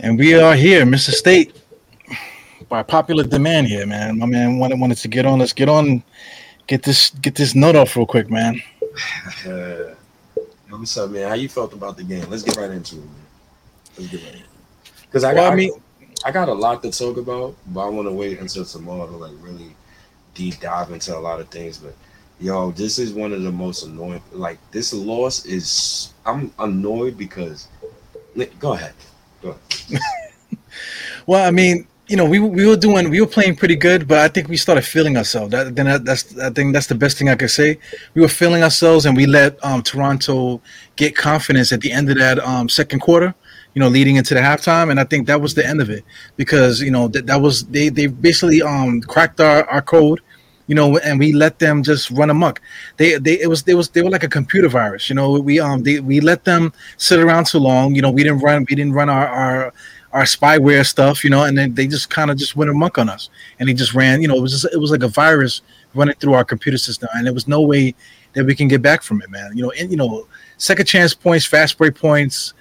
And we are here, Mr. State, by popular demand here, man. My man wanted wanted to get on. Let's get on, get this get this note off real quick, man. Uh, what's up, man? How you felt about the game? Let's get right into it, man. Let's get right into it. Because I, Well, got, I mean- I got a lot to talk about, but I want to wait until tomorrow to like really deep dive into a lot of things. But yo, this is one of the most annoying. Like this loss is, I'm annoyed because. Go ahead. Go ahead. Well, I mean, you know, we we were doing we were playing pretty good, but I think we started feeling ourselves. That then that, that's I think that's the best thing I could say. We were feeling ourselves, and we let um, Toronto get confidence at the end of that um, second quarter. You know, leading into the halftime, and I think that was the end of it because you know that that was they they basically um cracked our, our code. You know, and we let them just run amok. They they it was they was they were like a computer virus. You know, we um they we let them sit around too long. You know, we didn't run we didn't run our our our spyware stuff, you know, and then they just kind of just went amok on us, and he just ran, you know, it was just it was like a virus running through our computer system, and there was no way that we can get back from it, man. You know, and you know, second chance points, fast break points,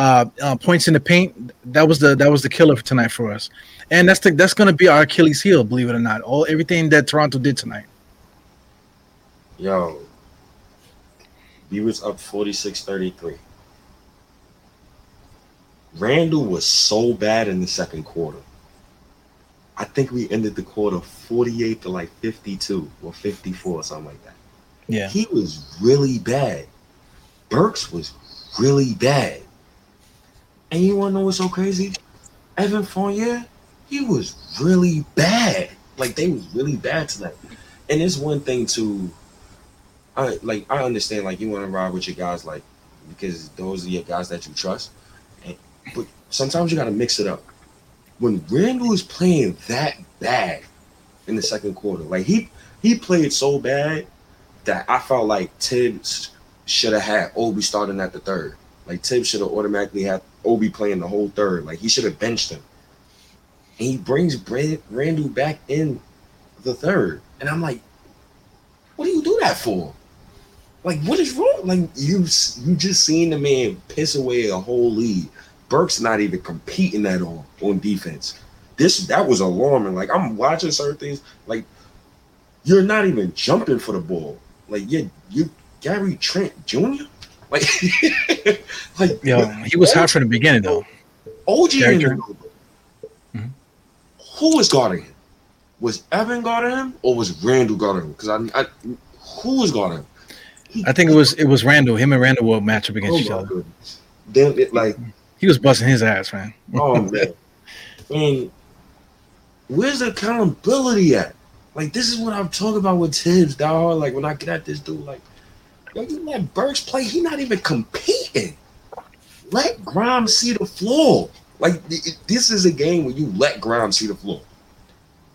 uh, uh, points in the paint. That was the that was the killer for tonight for us, and that's the that's going to be our Achilles heel, believe it or not. All everything that Toronto did tonight. Yo, we was up 46-33. Randle was so bad in the second quarter. I think we ended the quarter 48 to like 52 or 54 or something like that. Yeah, He was really bad. Burks was really bad. And you wanna know what's so crazy? Evan Fournier, he was really bad. Like they was really bad tonight. And it's one thing to I like I understand like you want to ride with your guys like because those are your guys that you trust. And, but sometimes you gotta mix it up. When Randle is playing that bad in the second quarter, like he he played so bad that I felt like Thibs should have had Obi starting at the third. Like Thibs should have automatically had Obi playing the whole third. Like he should have benched him. And he brings Brand- Randle back in the third. And I'm like, what do you do that for? Like, what is wrong? Like you you just seen the man piss away a whole lead. Burks not even competing at all on defense. This that was alarming. Like I'm watching certain things. Like you're not even jumping for the ball. Like you you Gary Trent Jr. Like like yeah, he was hot from the beginning though. OG Gary in the Trent. middle. Mhm. Who was guarding him? Was Evan guarding him or was Randle guarding him? Because I, I who was guarding him? I think it was it was Randle. Him and Randle will match up against Oh each other. goodness. Then it like He was busting his ass, man. oh man. And where's the accountability at? Like this is what I'm talking about with Thibs, dog. Like when I get at this dude, like yo, you let Burks play, he not even competing. Let Grimes see the floor. Like this is a game where you let Grimes see the floor.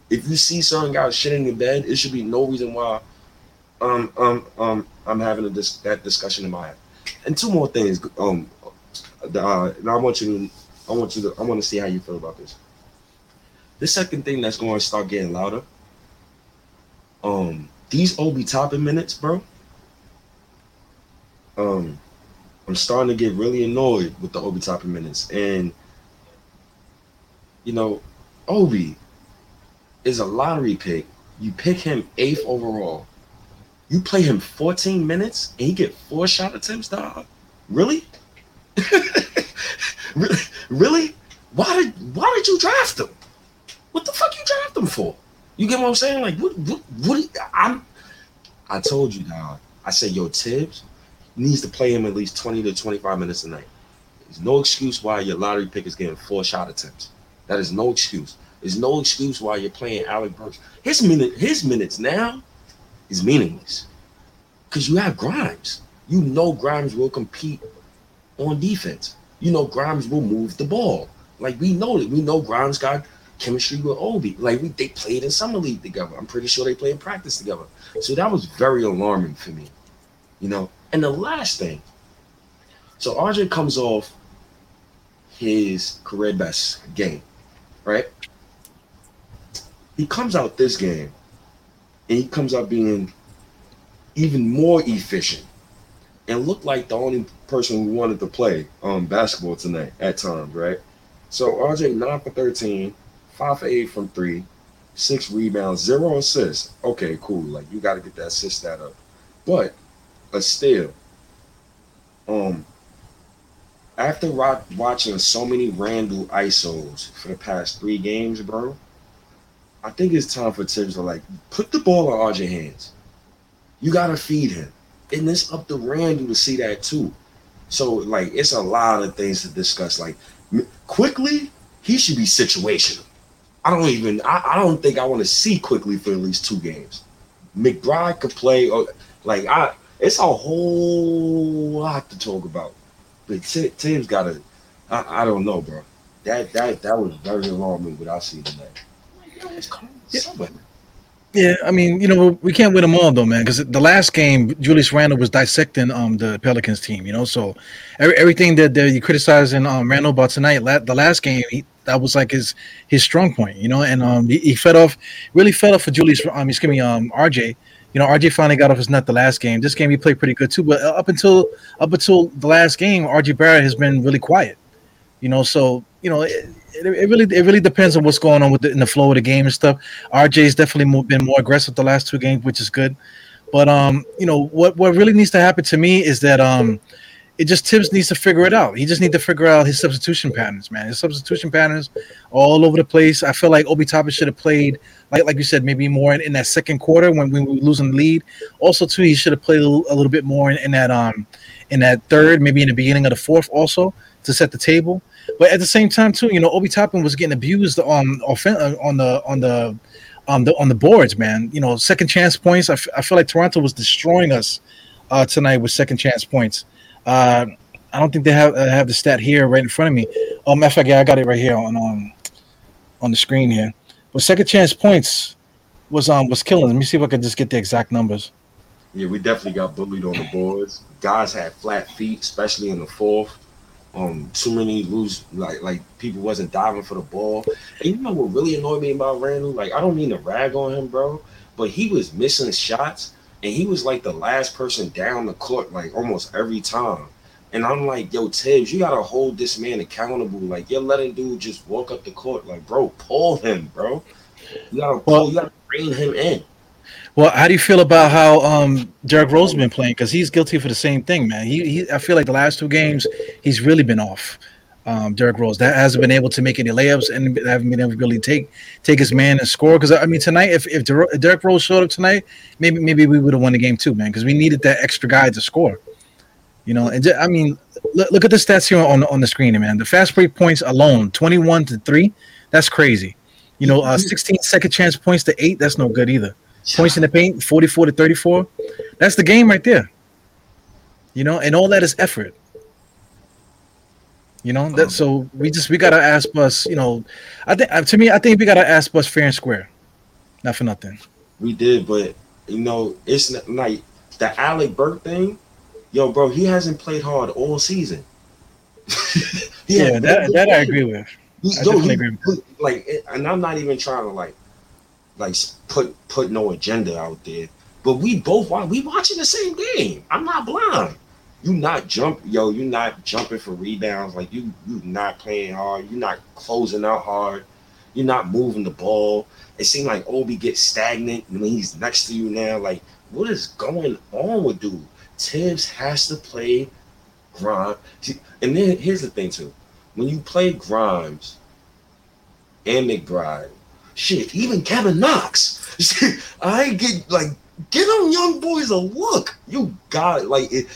If you see certain guys shitting in bed, it should be no reason why um um um I'm having a dis- that discussion in my head. And two more things. Um uh, and I want you to I want you to I want to see how you feel about this. The second thing that's going to start getting louder. Um, these Obi Toppin minutes, bro. Um, I'm starting to get really annoyed with the Obi Toppin minutes, and you know, Obi is a lottery pick. You pick him eighth overall. You play him 14 minutes and he get four shot attempts, dog. Really? really? Why did why did you draft him? What the fuck you draft him for? You get what I'm saying? Like what what what I'm I told you dog. I said yo Thibs needs to play him at least 20 to 25 minutes a night. There's no excuse why your lottery pick is getting four shot attempts. That is no excuse. There's no excuse why you're playing Alec Burks. His minute his minutes now is meaningless. Because you have Grimes. You know Grimes will compete on defense. You know Grimes will move the ball. Like we know that. We know Grimes got chemistry with Obi. Like we, they played in summer league together. I'm pretty sure they played in practice together. So that was very alarming for me. You know. And the last thing. So RJ comes off his career best game, right? he comes out this game and he comes out being even more efficient and looked like the only person who wanted to play um basketball tonight at times, right? So RJ nine for 13, five for eight from three, six rebounds, zero assists. Okay, cool. Like you got to get that assist stat up, but but still, um, after watching so many Randle ISOs for the past three games, bro, I think it's time for Thibs to like put the ball in RJ hands. You gotta feed him, and it's up to Randle to see that too. So like, it's a lot of things to discuss. Like, Quickley, he should be situational. I don't even. I, I don't think I want to see Quickley for at least two games. McBride could play. Or, like I, it's a whole lot to talk about. But Tim's got to. I, I don't know, bro. That that that was very alarming what I see tonight. Yeah. yeah, I mean, you know, we can't win them all though, man. Because the last game, Julius Randle was dissecting um the Pelicans team, you know. So every, everything that, that you criticizing um Randle about tonight, la- the last game, he, that was like his his strong point, you know. And um he, he fed off, really fed off for Julius. Um, excuse me, um RJ. You know, RJ finally got off his nut the last game. This game he played pretty good too, but up until up until the last game, RJ Barrett has been really quiet. You know, so you know. It, it, it, really it really depends on what's going on with the, in the flow of the game and stuff. RJ's definitely more, been more aggressive the last two games, which is good. But um, you know what what really needs to happen to me is that um, it just Thibs needs to figure it out. He just needs to figure out his substitution patterns, man. His substitution patterns all over the place. I feel like Obi Toppin should have played like like you said, maybe more in, in that second quarter when, we were losing the lead. Also, too, he should have played a little, a little bit more in, in that um in that third, maybe in the beginning of the fourth, also to set the table. But at the same time, too, you know, Obi Toppin was getting abused on on the on the on the on the boards, man. You know, second chance points. I, f- I feel like Toronto was destroying us uh, tonight with second chance points. Uh, I don't think they have uh, have the stat here right in front of me. Oh, matter of fact, yeah, I got it right here on um, on the screen here. But second chance points was um was killing. Let me see if I can just get the exact numbers. Yeah, we definitely got bullied on the boards. Guys had flat feet, especially in the fourth. Um, too many loose like like people wasn't diving for the ball. And you know what really annoyed me about Randle? Like I don't mean to rag on him, bro, but he was missing shots and he was like the last person down the court like almost every time. And I'm like, yo, Thibs, you gotta hold this man accountable. Like you're letting dude just walk up the court. Like, bro, pull him, bro. You gotta pull, well, you gotta bring him in. Well, how do you feel about how um Derrick Rose has been playing? Because he's guilty for the same thing, man. He, he I feel like the last two games he's really been off. Um, Derrick Rose that hasn't been able to make any layups and haven't been able to really take take his man and score. Because I mean, tonight if if Derrick Rose showed up tonight, maybe maybe we would have won the game too, man. Because we needed that extra guy to score. You know, and I mean, look, look at the stats here on on the screen, man. The fast break points alone, twenty one to three, that's crazy. You know, uh, 16 second chance points to eight, that's no good either. Points in the paint, 44 to 34. That's the game right there. You know, and all that is effort. You know, that oh. so we just we gotta ask us, you know, I think to me, I think we gotta ask us fair and square. Not for nothing. We did, but you know, it's not, like the Alec Burks thing, yo, bro, he hasn't played hard all season. yeah, that, that I agree with. He's, yo, he, like, and I'm not even trying to like, like put put no agenda out there. But we both we watching the same game. I'm not blind. You not jump, yo. You not jumping for rebounds. Like you, you not playing hard. You not closing out hard. You're not moving the ball. It seems like Obi gets stagnant when he's next to you now. Like, what is going on with dude? Thibs has to play Grimes. And then here's the thing too when you play Grimes and McBride, shit, even Kevin Knox, I get like get them young boys a look. You got it. Like it,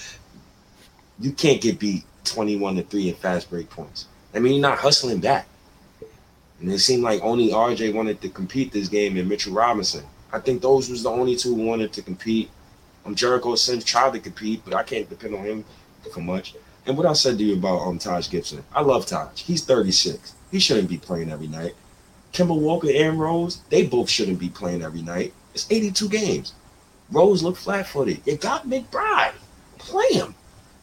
you can't get beat 21 to 3 in fast break points. I mean, you're not hustling back. And it seemed like only RJ wanted to compete this game and Mitchell Robinson. I think those was the only two who wanted to compete. Um, Jericho Sims tried to compete, but I can't depend on him for much. And what I said to you about um Taj Gibson, I love Taj. He's 36. He shouldn't be playing every night. Kemba Walker and Rose, they both shouldn't be playing every night. It's 82 games. Rose looked flat footed. You got McBride. Play him.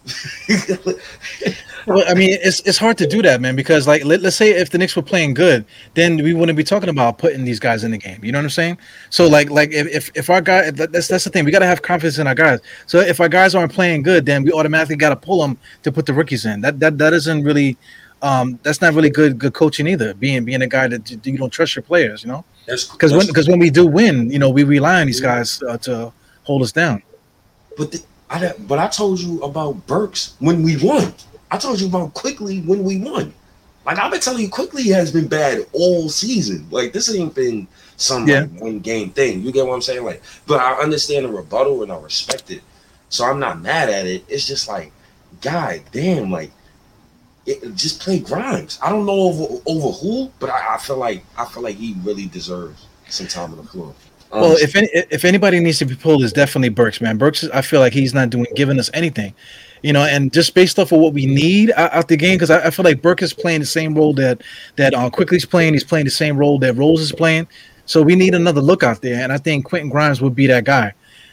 well, I mean, it's it's hard to do that, man, because like let, us say if the Knicks were playing good, then we wouldn't be talking about putting these guys in the game. You know what I'm saying? So like like if if, our guy that's that's the thing, we got to have confidence in our guys. So if our guys aren't playing good, then we automatically got to pull them to put the rookies in. That that that isn't really um that's not really good good coaching either. Being being a guy that you don't trust your players, you know? Because when because when we do win, you know, we rely on these guys uh, to hold us down. But the, I but I told you about Burks when we won. I told you about Quickley when we won. Like I've been telling you, Quickley has been bad all season. Like this ain't been some yeah. like, one game thing. You get what I'm saying? Like, but I understand the rebuttal and I respect it. So I'm not mad at it. It's just like, God damn, like it, just play Grimes. I don't know over over who, but I, I, feel like I feel like he really deserves some time on the floor. Well, if any, if anybody needs to be pulled, is definitely Burks, man. Burks, I feel like he's not doing giving us anything, you know. And just based off of what we need out, out the game, because I, I, feel like Burks is playing the same role that that uh, Quickley's playing. He's playing the same role that Rose is playing. So we need another look out there, and I think Quentin Grimes would be that guy.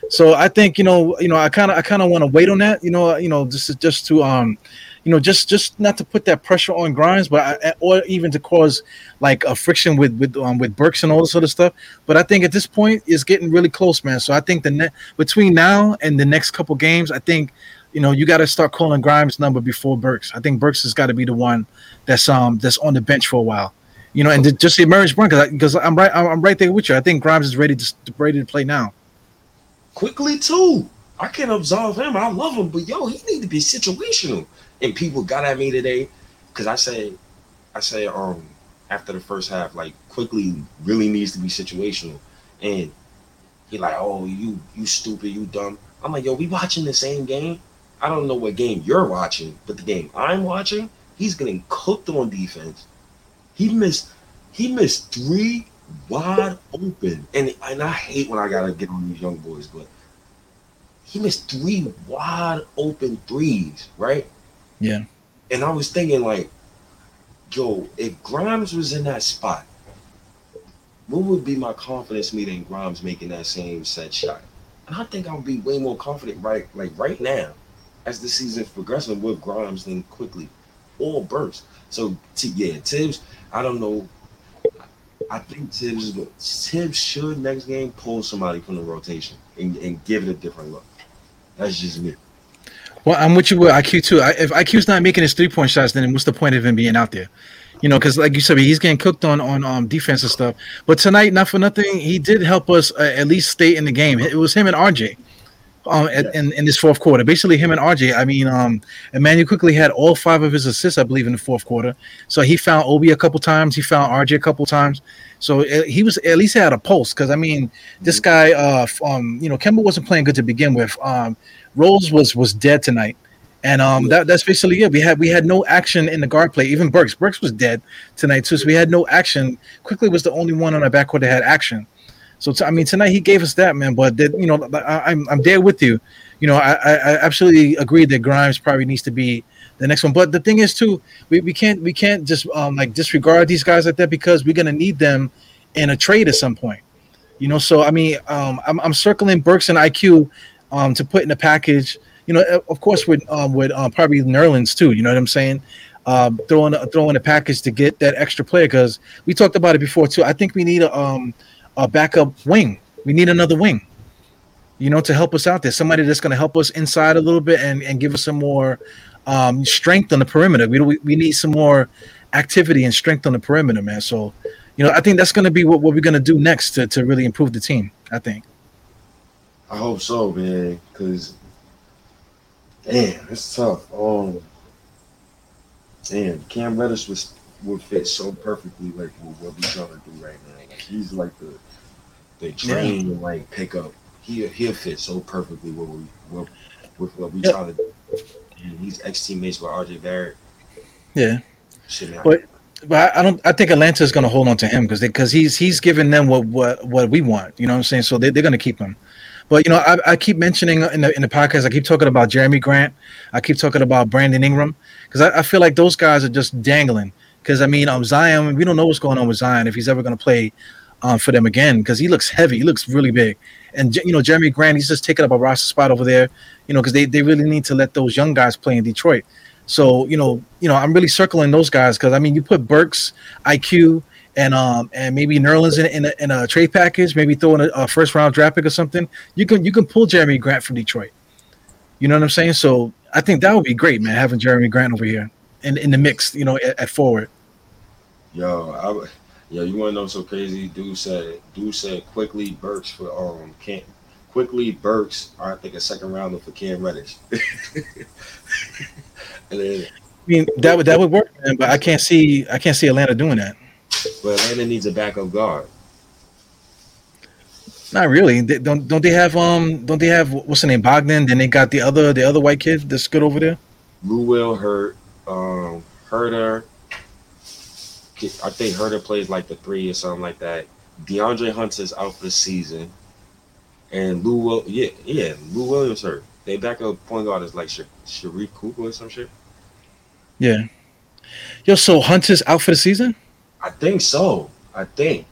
So I think you know, you know, I kind of I kind of want to wait on that, you know, you know, just just to um you know, just just not to put that pressure on Grimes, but I, or even to cause like a friction with with um, with Burks and all this sort of stuff. But I think at this point it's getting really close, man. So I think the net between now and the next couple games, I think you know you got to start calling Grimes' number before Burks. I think Burks has got to be the one that's um that's on the bench for a while. You know, and just emerge because because I'm right I'm right there with you. I think Grimes is ready to ready to play now. Quickley too. I can't absolve him. I love him, but yo, he need to be situational and people got at me today because I say, I say, um, after the first half, like Quickley really needs to be situational, and he like, oh, you you stupid, you dumb. I'm like, yo, we watching the same game. I don't know what game you're watching, but the game I'm watching, he's getting cooked on defense. He missed, he missed three wide open, and and I hate when I gotta get on these young boys, but he missed three wide open threes, right? Yeah. And I was thinking, like, yo, if Grimes was in that spot, what would be my confidence meeting Grimes making that same set shot? And I think I would be way more confident right like right now as the season's progressing with Grimes than Quickley or Burks. So t- yeah, Thibs, I don't know. I think Thibs Thibs should next game pull somebody from the rotation and, and give it a different look. That's just me. Well, I'm with you with IQ too. I, if IQ's not making his three point shots, then what's the point of him being out there? You know, because like you said, he's getting cooked on on um, defense and stuff. But tonight, not for nothing, he did help us uh, at least stay in the game. It was him and RJ um, in, in this fourth quarter. Basically, him and RJ. I mean, um, Immanuel Quickley had all five of his assists, I believe, in the fourth quarter. So he found Obi a couple times. He found RJ a couple times. So uh, he was at least had a pulse. Because I mean, this mm-hmm. guy, uh, um, you know, Kemba wasn't playing good to begin with. Um, Rose was was dead tonight. And um, that, that's basically it. We had we had no action in the guard play. Even Burks, Burks was dead tonight too. So we had no action. Quickley was the only one on our backcourt that had action. So t- I mean, tonight he gave us that man. But that, you know, I, am I'm, I'm there with you. You know, I, I absolutely agree that Grimes probably needs to be the next one. But the thing is too, we, we can't we can't just um like disregard these guys like that because we're gonna need them in a trade at some point. You know, so I mean, um, I'm, I'm circling Burks and IQ um, to put in a package. You know, of course, with um, with um, probably Nerlens too. You know what I'm saying? Um, throwing throwing a package to get that extra player because we talked about it before too. I think we need a um a backup wing. We need another wing. You know, to help us out there. Somebody that's going to help us inside a little bit and, and give us some more um, strength on the perimeter. We, we need some more activity and strength on the perimeter, man. So, you know, I think that's going to be what, what we're going to do next to, to really improve the team. I think. I hope so, man. Because damn, it's tough. Um, damn, Cam Reddish was would fit so perfectly like what we're trying to do right now. Like, he's like the the train yeah. like pickup. He he'll fit so perfectly what we what with what we trying to do. And he's ex teammates with RJ Barrett. Yeah. Shit, but but I don't. I think Atlanta is going to hold on to him because because he's he's giving them what what what we want. You know what I'm saying? So they, they're going to keep him. But you know, I, I, keep mentioning in the in the podcast, I keep talking about Jerami Grant, I keep talking about Brandon Ingram, because I, I, feel like those guys are just dangling. Because I mean, um, Zion, we don't know what's going on with Zion if he's ever going to play um, for them again because he looks heavy. He looks really big, and you know Jerami Grant, he's just taking up a roster spot over there. You know because they, they really need to let those young guys play in Detroit. So you know you know I'm really circling those guys because I mean you put Burks, IQ, and um and maybe Nerlens in, in, a, in a trade package, maybe throw in a, a first round draft pick or something. You can you can pull Jerami Grant from Detroit. You know what I'm saying? So I think that would be great, man, having Jerami Grant over here in, in the mix, you know, at, at forward. Yo, I, yo, you want to know so crazy? Dude said, dude said Quickley Burks for um can't Burks I think a second rounder for Cam Reddish. and then, I mean that would that would work, man, but I can't see I can't see Atlanta doing that. But Atlanta needs a backup guard. Not really. They, don't don't they have um don't they have what's the name Bogdan? Then they got the other the other white kid that's good over there. Lou Will hurt um Huerter. I think Huerter plays like the three or something like that. DeAndre Hunter's out for the season, and Lou Will yeah yeah Lou Williams hurt. They backup point guard is like Sh- Sharife Cooper or some shit. Yeah. Yo, so Hunter's out for the season? I think so. I think.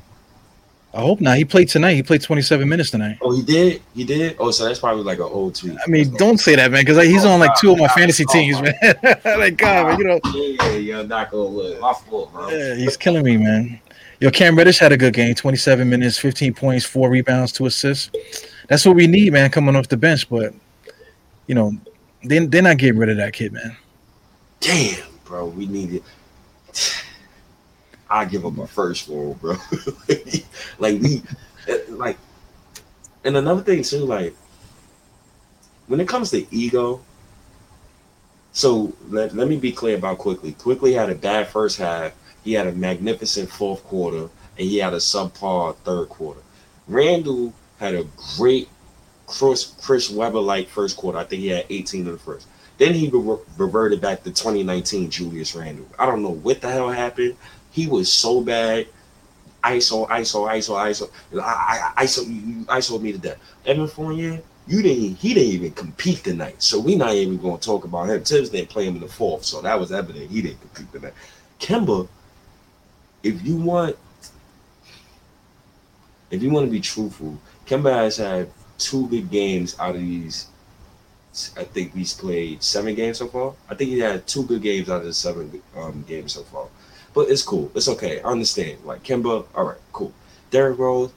I hope not. He played tonight. He played 27 minutes tonight. Oh, he did. He did. Oh, so that's probably like an old tweet. I mean, don't say that, man, because he's oh, on like two of my oh, fantasy oh, teams, oh. man. like God, man, you know. Yeah, yeah, not gonna look. My fault, bro. Yeah, he's killing me, man. Yo, Cam Reddish had a good game. 27 minutes, 15 points, four rebounds, two assists. That's what we need, man, coming off the bench. But you know, they they're not getting rid of that kid, man. Damn, bro, we need it. I give up a first for him, bro. like we, eh, like, and another thing too, like, when it comes to ego. So let, let me be clear about Quickley. Quickley had a bad first half. He had a magnificent fourth quarter, and he had a subpar third quarter. Randle had a great Chris, Chris Webber like first quarter. I think he had 18 in the first. Then he re- reverted back to 2019 Julius Randle. I don't know what the hell happened. He was so bad. ISO, ISO, ISO, ISO. I, I, ISO, you ISO me to death. Evan Fournier, you didn't. He didn't even compete tonight. So we're not even going to talk about him. Thibs didn't play him in the fourth, so that was evident he didn't compete tonight. Kemba, if you want, if you want to be truthful, Kemba has had two good games out of these. I think he's played seven games so far. I think he had two good games out of the seven um, games so far. But it's cool. It's okay. I understand. Like Kemba, all right, cool. Derrick Rose,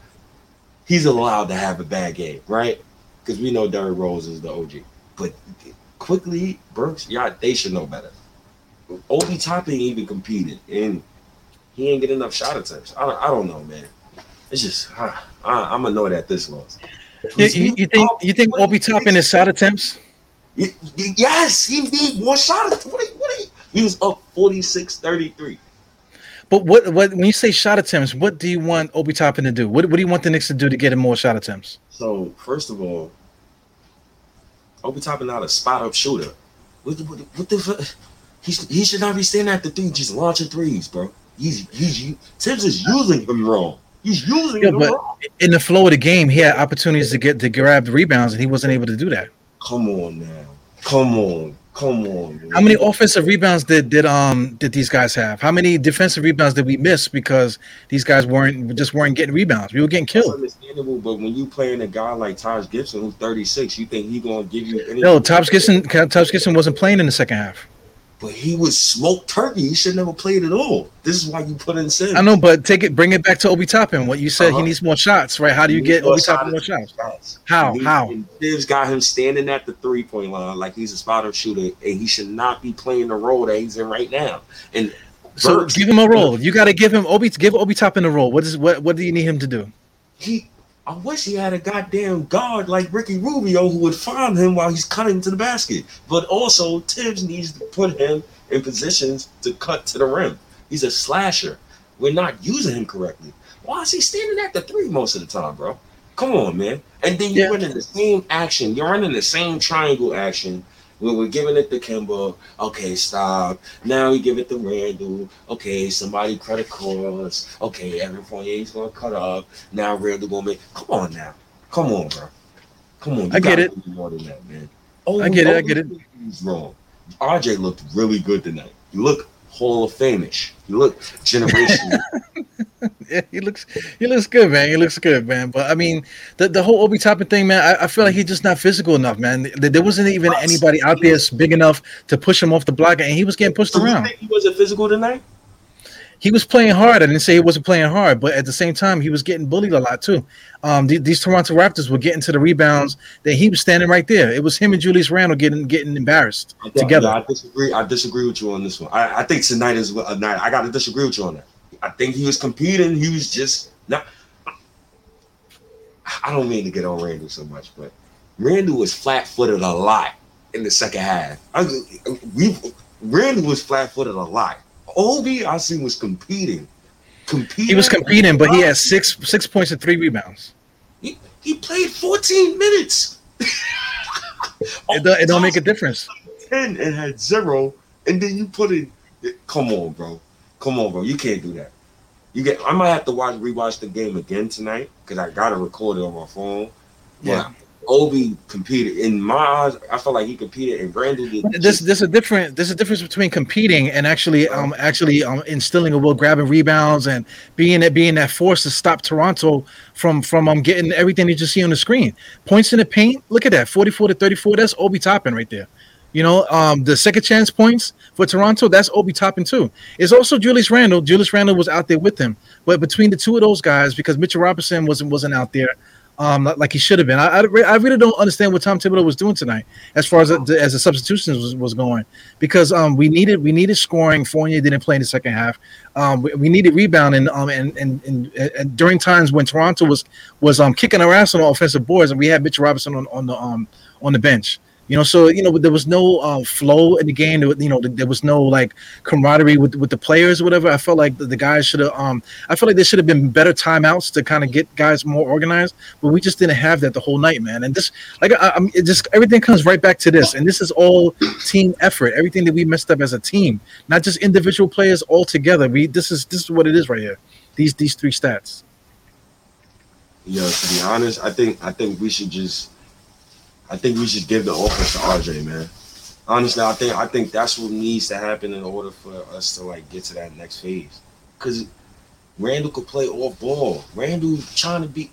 he's allowed to have a bad game, right? Because we know Derrick Rose is the OG. But Quickley, Burks, yeah, they should know better. Obi Toppin even competed, and he ain't get enough shot attempts. I don't, I don't know, man. It's just I, am annoyed at this loss. You, you, you think you think Obi Toppin is shot attempts? Yes, he need more shot attempts. What, what, he was up 46 33. But what what when you say shot attempts, what do you want Obi Toppin to do? What what do you want the Knicks to do to get him more shot attempts? So first of all, Obi Toppin not a spot up shooter. What, what, what the He's, he should not be standing at the three just launching threes, bro. He's he's Thibs is using him wrong. He's using yeah, him but wrong. In the flow of the game, he had opportunities to get to grab the rebounds, and he wasn't able to do that. Come on now, come on. Come on. Man. How many offensive rebounds did did um did these guys have? How many defensive rebounds did we miss because these guys weren't just weren't getting rebounds? We were getting killed. That's understandable, but when you playing a guy like Taj Gibson who's 36, you think he gonna give you anything? No, Taj Gibson Taj Gibson wasn't playing in the second half but he was smoked turkey. He should never played at all. This is why you put in Sims. I know, but take it, bring it back to Obi Toppin. What you said, uh-huh. he needs more shots, right? How do you get Obi Toppin more shots? shots? How? He, How? Thibs got him standing at the three point line like he's a spot up shooter, and he should not be playing the role that he's in right now. And so Burks, give him a role. You got to give him Obi. Give Obi Toppin a role. What is what? What do you need him to do? He I wish he had a goddamn guard like Ricky Rubio who would find him while he's cutting to the basket. But also, Thibs needs to put him in positions to cut to the rim. He's a slasher. We're not using him correctly. Why is he standing at the three most of the time, bro? Come on, man. And then you're yeah. running the same action. You're running the same triangle action we were giving it to Kemba. Okay, stop. Now we give it to Randle. Okay, somebody credit cards. Okay, Evan Fournier's gonna cut up. Now Randle gonna make. Come on now. Come on, bro. Come on. I get it. More than that, man. Oh, I get it. I oh, get it. He's wrong. RJ looked really good tonight. He looked Hall of Fameish. He looked generational. yeah, he looks he looks good, man. He looks good, man. But I mean, the, the whole Obi Toppin thing, man. I, I, feel like he's just not physical enough, man. There wasn't even anybody out there big enough to push him off the block, and he was getting pushed so around. he wasn't physical tonight he was playing hard. I didn't say he wasn't playing hard, but at the same time, he was getting bullied a lot too. Um, th- these Toronto Raptors were getting to the rebounds. That he was standing right there. It was him and Julius Randle getting getting embarrassed I together. Yeah, I disagree. I disagree with you on this one. I, I think tonight is a night. I got to disagree with you on that. I think he was competing. He was just not. I don't mean to get on Randle so much, but Randle was flat footed a lot in the second half. I, we Randle was flat footed a lot. Obi, I see, was competing. Competing. He was competing, but he had six six points and three rebounds. He, he played 14 minutes. it, do, it don't make a difference. 10 and had zero, and then you put it. Come on, bro. Come on, bro. You can't do that. You get. I might have to watch rewatch the game again tonight because I got to record it on my phone. Yeah. Obi competed in my eyes. I felt like he competed, and Brandon did. There's there's a different there's a difference between competing and actually um actually um instilling a will, grabbing rebounds, and being that being that force to stop Toronto from from um getting everything that you see on the screen. Points in the paint. Look at that, 44 to 34. That's Obi Toppin right there. You know, um, the second chance points for Toronto, that's Obi Toppin too. It's also Julius Randle. Julius Randle was out there with him, but between the two of those guys, because Mitchell Robinson wasn't wasn't out there, um, like he should have been. I, I, I, really don't understand what Tom Thibodeau was doing tonight, as far as the, as the substitutions was, was going, because um, we needed we needed scoring. Fournier didn't play in the second half. Um, we, we, needed rebounding. Um, and, and, and and during times when Toronto was was um kicking our ass on the offensive boards, and we had Mitchell Robinson on, on the um on the bench. You know, so you know there was no uh, flow in the game. There, you know, there was no like camaraderie with with the players or whatever. I felt like the, the guys should have. Um, I feel like there should have been better timeouts to kind of get guys more organized. But we just didn't have that the whole night, man. And this, like, I, it just everything comes right back to this. And this is all team effort. Everything that we messed up as a team, not just individual players all together. We this is this is what it is right here. These these three stats. Yeah, to be honest, I think I think we should just I think we should give the offense to RJ, man. Honestly, I think I think that's what needs to happen in order for us to like get to that next phase. Cause Randle could play off ball. Randle trying to be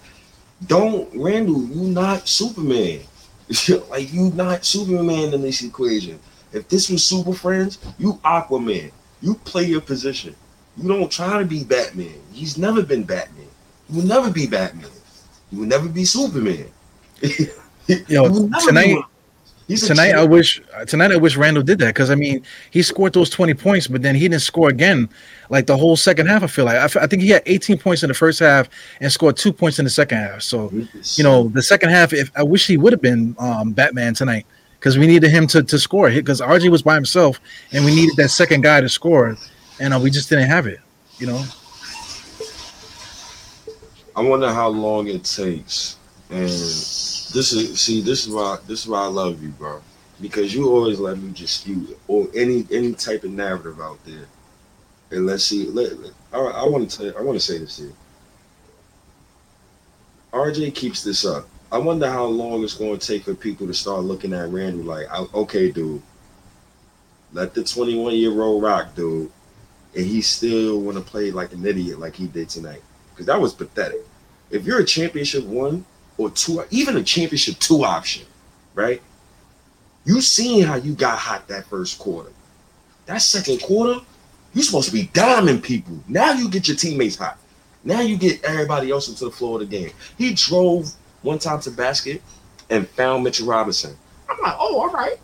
don't Randle, you not Superman. like you not Superman in this equation. If this was Super Friends, you Aquaman. You play your position. You don't try to be Batman. He's never been Batman. He will never be Batman. He will never be Superman. Yo, tonight, tonight I wish tonight I wish Randle did that because I mean he scored those twenty points, but then he didn't score again like the whole second half. I feel like I, f- I think he had eighteen points in the first half and scored two points in the second half. So you know the second half, if I wish he would have been um, Batman tonight because we needed him to to score because RJ was by himself and we needed that second guy to score, and uh, we just didn't have it. You know. I wonder how long it takes and this is see this is why this is why I love you, bro. Because you always let me just spew or any any type of narrative out there. And let's see. Let, let, I, I want to tell. I want to say this here. RJ keeps this up. I wonder how long it's going to take for people to start looking at Randle like, okay, dude, let the 21 year old rock, dude, and he still want to play like an idiot like he did tonight because that was pathetic. If you're a championship one or two, even a championship two option, right? You seen how you got hot that first quarter. That second quarter, you're supposed to be diamond people. Now you get your teammates hot. Now you get everybody else into the floor of the game. He drove one time to basket and found Mitchell Robinson. I'm like, oh, all right.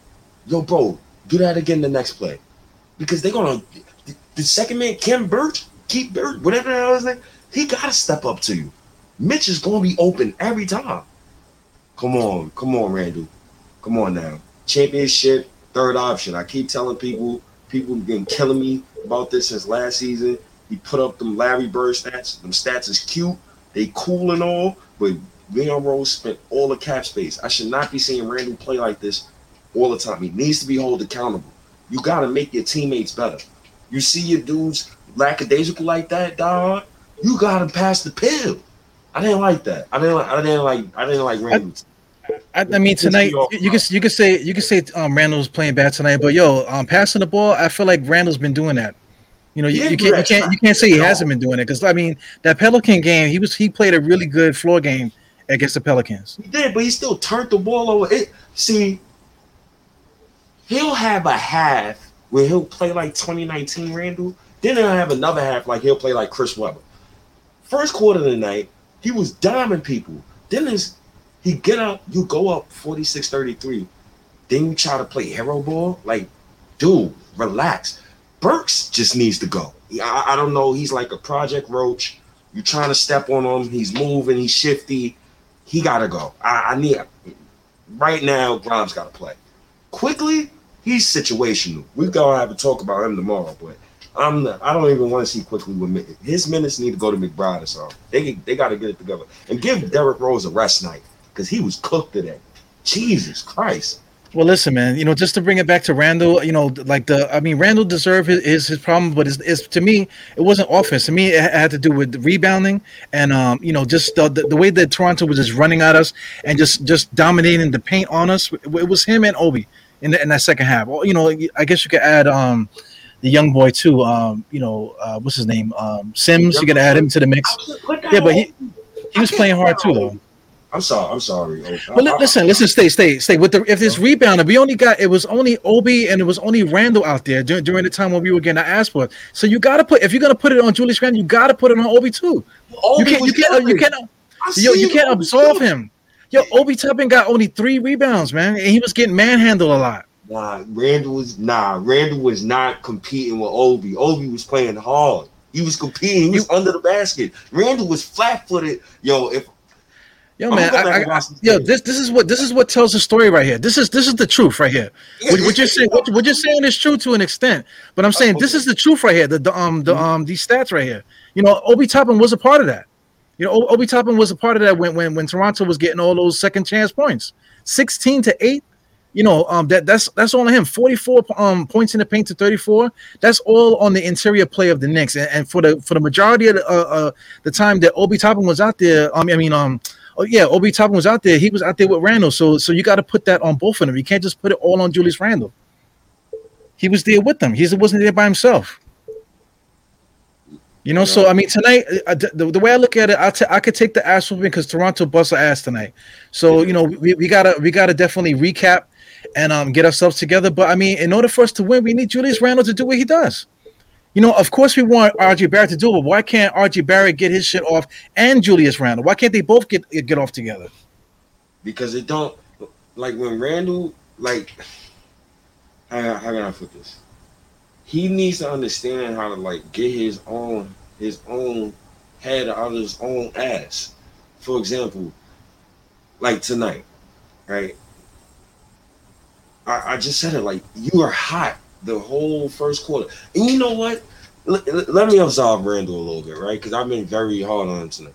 Yo, bro, do that again the next play. Because they're gonna the, the second man, Khem Birch, Keith Birch, whatever the hell is name, he gotta step up to you. Mitch is gonna be open every time. Come on, come on, Randle. Come on now. Championship, third option. I keep telling people, people been killing me about this since last season. He put up them Larry Bird stats. Them stats is cute. They cool and all, but Leon Rose spent all the cap space. I should not be seeing Randle play like this all the time. He needs to be held accountable. You got to make your teammates better. You see your dudes lackadaisical like that, dog. You got to pass the pill. I didn't like that. I didn't. Like, I didn't like. I didn't like Randle. I, I mean tonight you, can you can say you can say um, Randle's playing bad tonight, but yo, um, passing the ball, I feel like Randle's been doing that. You know, you, you can't you can't you can't say he hasn't been doing it because I mean that Pelican game, he was he played a really good floor game against the Pelicans. He did, but he still turned the ball over. It see, he'll have a half where he'll play like 2019 Randle. Then he'll have another half like he'll play like Chris Webber. First quarter of the night, he was diming people. Then he get up, you go up 46-33. Then you try to play hero ball. Like, dude, relax. Burks just needs to go. I, I don't know. He's like a project roach. You're trying to step on him. He's moving. He's shifty. He gotta go. I, I need right now. Grimes gotta play. Quickley. he's situational. We're gonna have to talk about him tomorrow, but I'm I don't even want to see Quickley with. His minutes need to go to McBride or something. They they got to get it together and give Derrick Rose a rest night because he was cooked today. Jesus Christ. Well, listen, man. You know, just to bring it back to Randle, you know, like the, I mean, Randle deserved his, his, his problem, but it's, it's, to me, it wasn't offense. To me, it had to do with rebounding and, um, you know, just the, the, the way that Toronto was just running at us and just just dominating the paint on us. It was him and Obi in the, in that second half. Well, you know, I guess you could add um the young boy too. Um, you know, uh, what's his name? Um, Sims. You could add him to the mix. Yeah, but he he was playing hard too, though. I'm sorry. I'm sorry. But listen, listen, stay, stay, stay. With the if this rebound, we only got it was only Obi and it was only Randle out there during, during the time when we were getting asked for it. So you got to put if you're gonna put it on Julius Randle, you got to put it on Obi too. Obi you can't, you can't, you can't, yo, you can't absolve him. Yo, Obi Toppin got only three rebounds, man, and he was getting manhandled a lot. Nah, Randle was nah. Randle was not competing with Obi. Obi was playing hard. He was competing. He was under the basket. Randle was flat footed. Yo, if Yo, man, I, I, yo, this this is what this is what tells the story right here. This is this is the truth right here. What, what you're saying, what, what, you're saying is true to an extent, but I'm saying this is the truth right here. The, the um the um these stats right here. You know, Obi Toppin was a part of that. You know, Obi Toppin was a part of that when when when Toronto was getting all those second chance points, sixteen to eight. You know, um, that that's that's all on him. Forty-four um points in the paint to thirty-four. That's all on the interior play of the Knicks. And, and for the for the majority of the, uh, uh, the time that Obi Toppin was out there, um, I mean, um, oh yeah, Obi Toppin was out there. He was out there with Randle. So so you got to put that on both of them. You can't just put it all on Julius Randle. He was there with them. He wasn't there by himself. You know, so I mean, tonight, uh, the, the way I look at it, I, t- I could take the ass whooping because Toronto bust our ass tonight. So you know, we, we gotta we gotta definitely recap and um get ourselves together. But I mean, in order for us to win, we need Julius Randle to do what he does. You know, of course, we want RJ Barrett to do it. But why can't RJ Barrett get his shit off and Julius Randle? Why can't they both get get off together? Because it don't like when Randle like how, how can I put this? He needs to understand how to like get his own his own head out of his own ass. For example, like tonight, right? I, I just said it like you are hot the whole first quarter. And you know what? Let, let me absolve Randle a little bit, right? Because I've been very hard on him tonight.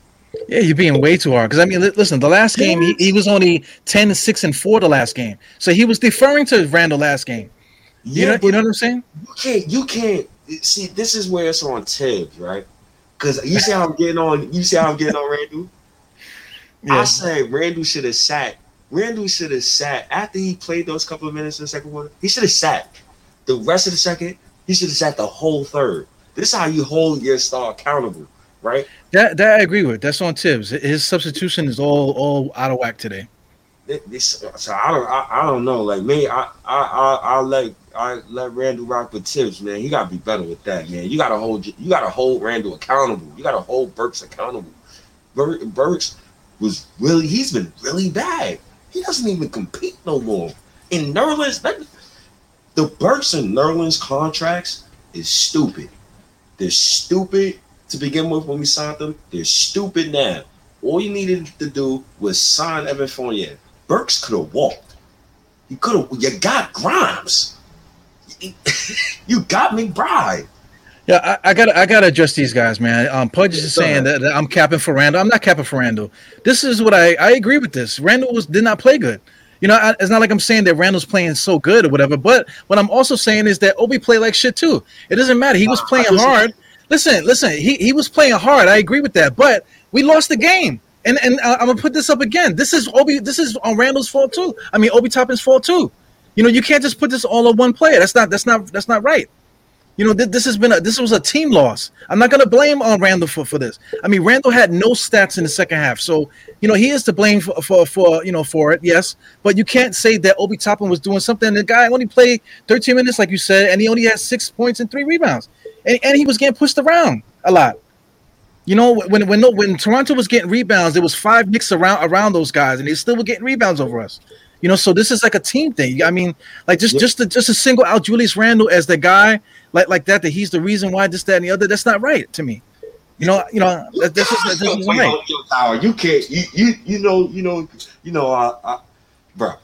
Yeah, you're being way too hard. Because I mean, listen, the last game he, he was only 10, 6, and 4 the last game. So he was deferring to Randle last game. You, yeah, know, you know what I'm saying? You can't you can't see this is where it's on Thibs, right? Because you see how I'm getting on you see how I'm getting on Randle? Yeah. I say Randle should have sat. Randle should have sat after he played those couple of minutes in the second quarter. He should have sat the rest of the second, he should have sat the whole third. This is how you hold your star accountable, right? That that I agree with. That's on Thibs. His substitution is all all out of whack today. This, so I don't I, I don't know. Like me, I I I, I let I let Randle rock with Thibs, man. You gotta be better with that, man. You gotta hold you gotta hold Randle accountable. You gotta hold Burks accountable. Bur- Burks was really he's been really bad. He doesn't even compete no more. In Nerlens, the Burks and Nerlens contracts is stupid. They're stupid to begin with when we signed them. They're stupid now. All you needed to do was sign Evan Fournier. Burks could have walked. You could have. You got Grimes. you got McBride. Yeah, I, I gotta I gotta address these guys, man. Um, Pudge is saying that, that, I'm capping for Randle. I'm not capping for Randle. This is what I I agree with this. Randle was did not play good. You know, I, it's not like I'm saying that Randle's playing so good or whatever, but what I'm also saying is that Obi played like shit too. It doesn't matter. He was playing hard. Listen, listen, he, he was playing hard. I agree with that, but we lost the game. And and uh, I'm gonna put this up again. This is Obi. This is on Randle's fault too. I mean, Obi Toppin's fault too. You know, you can't just put this all on one player. That's not. That's not. That's not right. You know, th- this has been a this was a team loss. I'm not gonna blame uh, on Randle for, for this. I mean, Randle had no stats in the second half, so you know he is to blame for, for for you know for it. Yes, but you can't say that Obi Toppin was doing something. The guy only played 13 minutes, like you said, and he only had six points and three rebounds, and, and he was getting pushed around a lot. You know, when when when Toronto was getting rebounds, there was five Knicks around around those guys, and they still were getting rebounds over us. You know, so this is like a team thing. I mean, like just just to, just to single out Julius Randle as the guy like like that that he's the reason why this that and the other. That's not right to me. You know, you know, that, that's just, that's just right. Tower, you can't, you you you know, you know, you know, uh, uh, bro.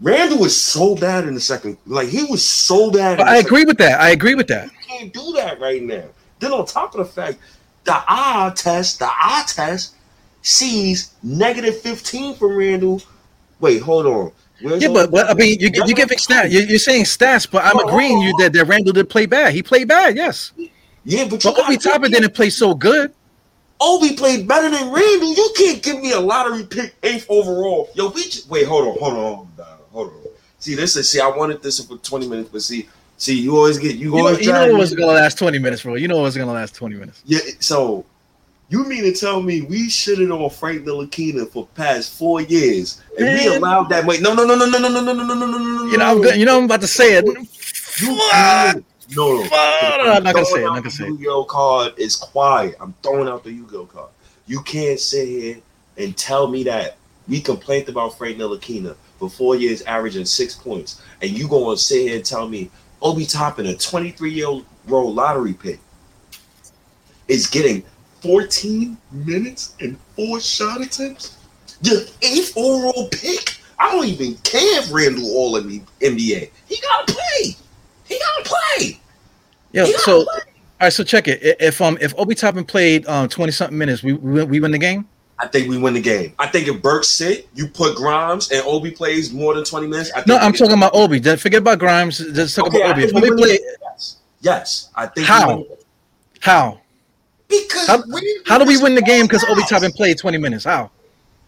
Randle was so bad in the second, like he was so bad. I agree with that. I agree with that. You can't do that right now. Then on top of the fact, the eye test, the eye test sees negative 15 from Randle. Wait, hold on. Where's yeah, but, but I mean, you, you're giving stats. You're, you're, saying stats, but I'm agreeing you that, that Randle did play bad. He played bad, yes. Yeah, but, but Obi Toppin didn't play so good. Obi played better than Randle. You can't give me a lottery pick eighth overall. Yo, we just, wait, hold on, hold on, hold on, hold on. See, this is see, I wanted this for 20 minutes, but see, see, you always get you, you always. Know, you know it was gonna last 20 minutes, bro. You know it was gonna last 20 minutes. Yeah, so you mean to tell me we shitted on Frank Ntilikina for past four years and Man. we allowed that? Wait, no, no, no, no, no, no, no, no, no, no, no, no. You know, I'm good. You know, I'm about to say it. You, no, no, no, I'm not gonna say it. I'm not gonna say it. Yu-Gi-Oh card is quiet. I'm throwing out the Yu-Gi-Oh card. You can't sit here and tell me that we complained about Frank Ntilikina for four years, averaging six points, and you gonna sit here and tell me Obi Toppin, a 23 year old lottery pick, is getting 14 minutes and four shot attempts? The eighth overall pick? I don't even care if Randle all in the NBA. He gotta play. He gotta play. Yeah, so play. all right, so check it. If um if Obi Toppin played um 20 something minutes, we, we we win the game? I think we win the game. I think if Burke sit, you put Grimes and Obi plays more than 20 minutes. no, I'm talking about Obi. Forget about Grimes. Just talk okay, about Obi. If Obi play, yes. yes, I think how? How? Because how, how do we win the game? Because Obi Toppin played 20 minutes. How?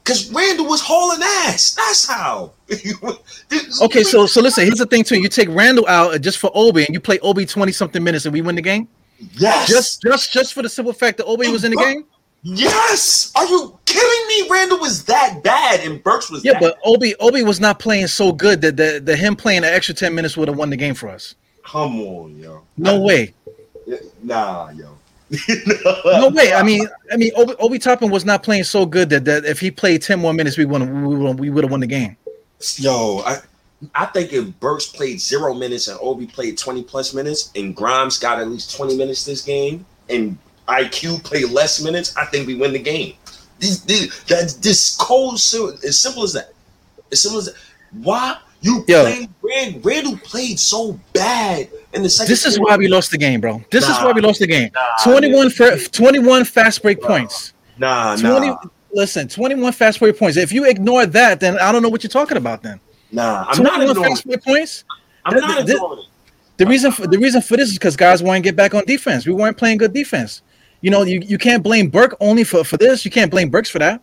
Because Randle was hauling ass. That's how. okay, so so listen. Here's the thing too. You take Randle out uh, just for Obi, and you play Obi 20 something minutes, and we win the game. Yes. Just just just for the simple fact that Obi was in the game. Yes. Are you kidding me? Randle was that bad, and Burks was. Yeah, but Obi Obi was not playing so good that the, the him playing an extra 10 minutes would have won the game for us. Come on, yo. No way. Nah, yo no way. I mean, I mean, Obi, Obi Toppin was not playing so good that, that if he played ten more minutes, we would we, we would have won the game. Yo, I I think if Burks played zero minutes and Obi played twenty plus minutes, and Grimes got at least twenty minutes this game, and IQ played less minutes, I think we win the game. These, these, that's this cold, as simple as that. As simple as that. Why you Yo, played Rand, Randle played so bad in the second. This is why we lost the game, bro. This nah, is why we lost the game. Nah, 21 for 21 fast break nah, points. Nah, 20, nah. Listen, 21 fast break points. If you ignore that, then I don't know what you're talking about then. Nah, I'm 21 not fast break points. I'm the, not ignoring the, the reason for the reason for this is because guys want to get back on defense. We weren't playing good defense. You know, you, you can't blame Burke only for, for this. You can't blame Burks for that.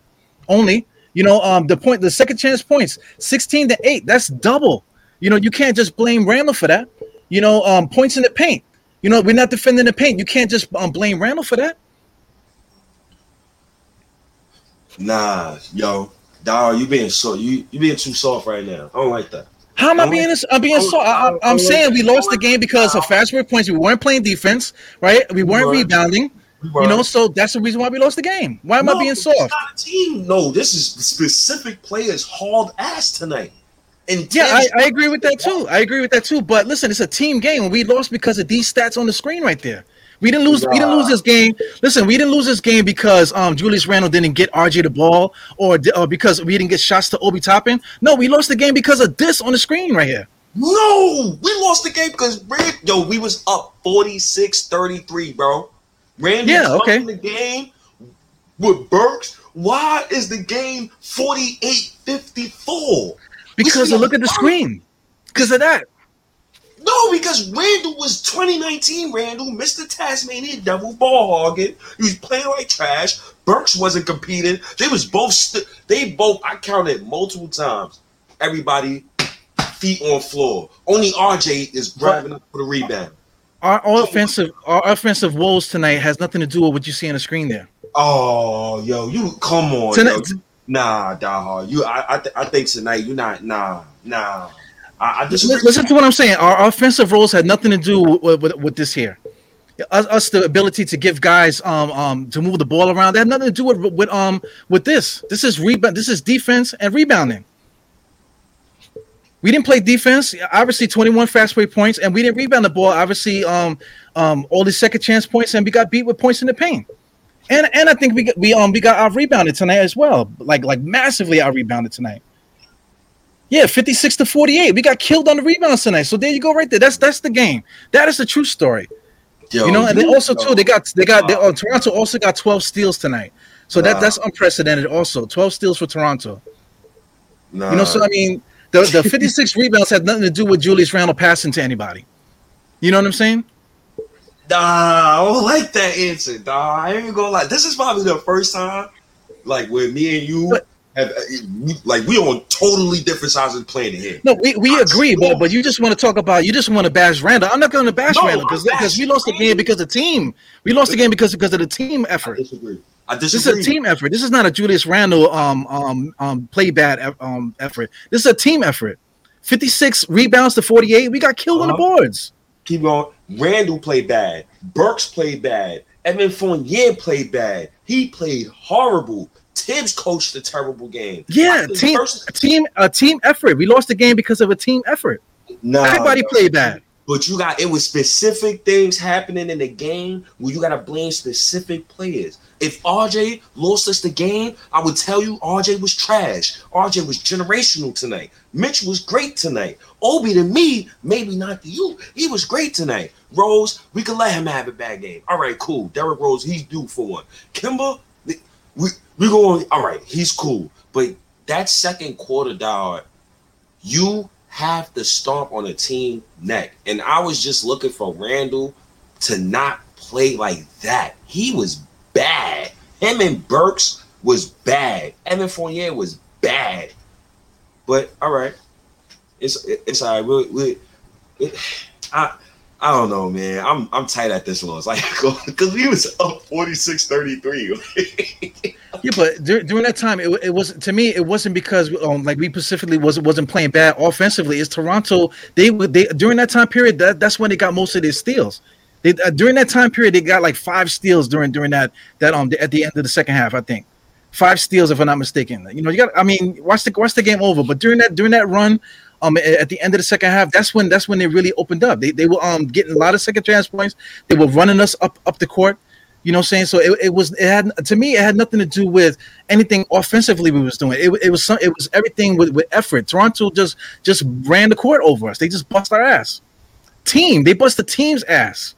Only. You know, um, the point, the second chance points, 16 to 8. That's double. You know, you can't just blame Randle for that. You know, um, points in the paint. You know, we're not defending the paint. You can't just um, blame Randle for that. Nah, yo, dog, you being so you you being too soft right now. I don't like that. How am I being? I'm being soft. I, am saying we lost the game because of fast break points. We weren't playing defense, right? We weren't rebounding. You know, so that's the reason why we lost the game. Why am no, I being soft? Not a team. No, this is specific players hauled ass tonight. And yeah, I, I, agree with that too. I agree with that too. But listen, it's a team game. We lost because of these stats on the screen right there. We didn't lose. Nah. We didn't lose this game. Listen, we didn't lose this game because um, Julius Randle didn't get RJ the ball, or, or because we didn't get shots to Obi Toppin. No, we lost the game because of this on the screen right here. No, we lost the game because yo, we was up 46-33, bro. Randy yeah, okay. the game with Burks. Why is the game 48-54? Because look at the screen. Because of that. No, because Randle was 2019 Randle, Mr. Tasmanian Devil ball hogging. He was playing like trash. Burks wasn't competing. They was both st- they both I counted multiple times. Everybody feet on floor. Only RJ is grabbing up for the rebound. Our, our offensive our offensive woes tonight has nothing to do with what you see on the screen there. Oh, yo, you come on, Tonight- nah, dog. You, I, I, th- I think tonight you're not, nah, nah. I, I disagree. Listen, to what I'm saying. Our offensive roles had nothing to do with, with, with this here. Us, us the ability to give guys um um to move the ball around. That had nothing to do with with um with this. This is rebound. This is defense and rebounding. We didn't play defense. Obviously, 21 fast break points, and we didn't rebound the ball. Obviously, um um all these second chance points, and we got beat with points in the paint. And and I think we got, we um we got out rebounded tonight as well. Like like massively out rebounded tonight. Yeah, 56 to 48. We got killed on the rebounds tonight. So there you go, right there. That's that's the game. That is the true story. Yo, you know, and then also too, they got they got they, uh, Toronto also got 12 steals tonight. So that that's unprecedented. Also, 12 steals for Toronto. nah. You know, so I mean, the the 56 rebounds had nothing to do with Julius Randle passing to anybody. You know what I'm saying? Nah, I don't like that answer, dog. I ain't even gonna lie. This is probably the first time, like, where me and you But- have, uh, we- like, we on totally different sides of the planet here. No, we, we agree, but but you just want to talk about you just want to bash Randle. I'm not going to bash No, Randle because because we lost the game because of the team. We lost the game because because of the team I effort. disagree. This is a team effort. This is not a Julius Randle um um um play bad um effort. This is a team effort. 56 rebounds to 48. We got killed on the Uh-huh. boards. Keep going. Randle played bad. Burks played bad. Evan Fournier played bad. He played horrible. Thibs coached a terrible game. Yeah, team a team a team effort. We lost the game because of a team effort. Nah, Everybody played bad. But you got it was specific things happening in the game where you gotta blame specific players. If RJ lost us the game, I would tell you RJ was trash. RJ was generational tonight. Mitch was great tonight. Obi to me, maybe not to you. He was great tonight. Rose, we could let him have a bad game. All right, cool. Derrick Rose, he's due for one. Kemba, we we going. All right, he's cool. But that second quarter, dog, you have to stomp on a team neck. And I was just looking for Randle to not play like that. He was bad. Him and Burks was bad. Evan Fournier was bad. But all right, it's it's all right. We, we, it, I I don't know, man. I'm I'm tight at this loss. Like because we was up 46-33. Yeah, but dur- during that time, it, it was to me. It wasn't because um, like we specifically wasn't wasn't playing bad offensively. It's Toronto. They they during that time period. That, that's when they got most of their steals. They, uh, during that time period, they got like five steals during during that that um at the end of the second half. I think five steals, if I'm not mistaken. You know, you got. I mean, watch the watch the game over. But during that during that run, um, at the end of the second half, that's when that's when they really opened up. They they were um getting a lot of second chance points. They were running us up up the court. You know what I'm saying? So it, it was it had to me it had nothing to do with anything offensively we was doing. It, it was some, it was everything with, with effort. Toronto just just ran the court over us. They just bust our ass. Team, they bust the team's ass.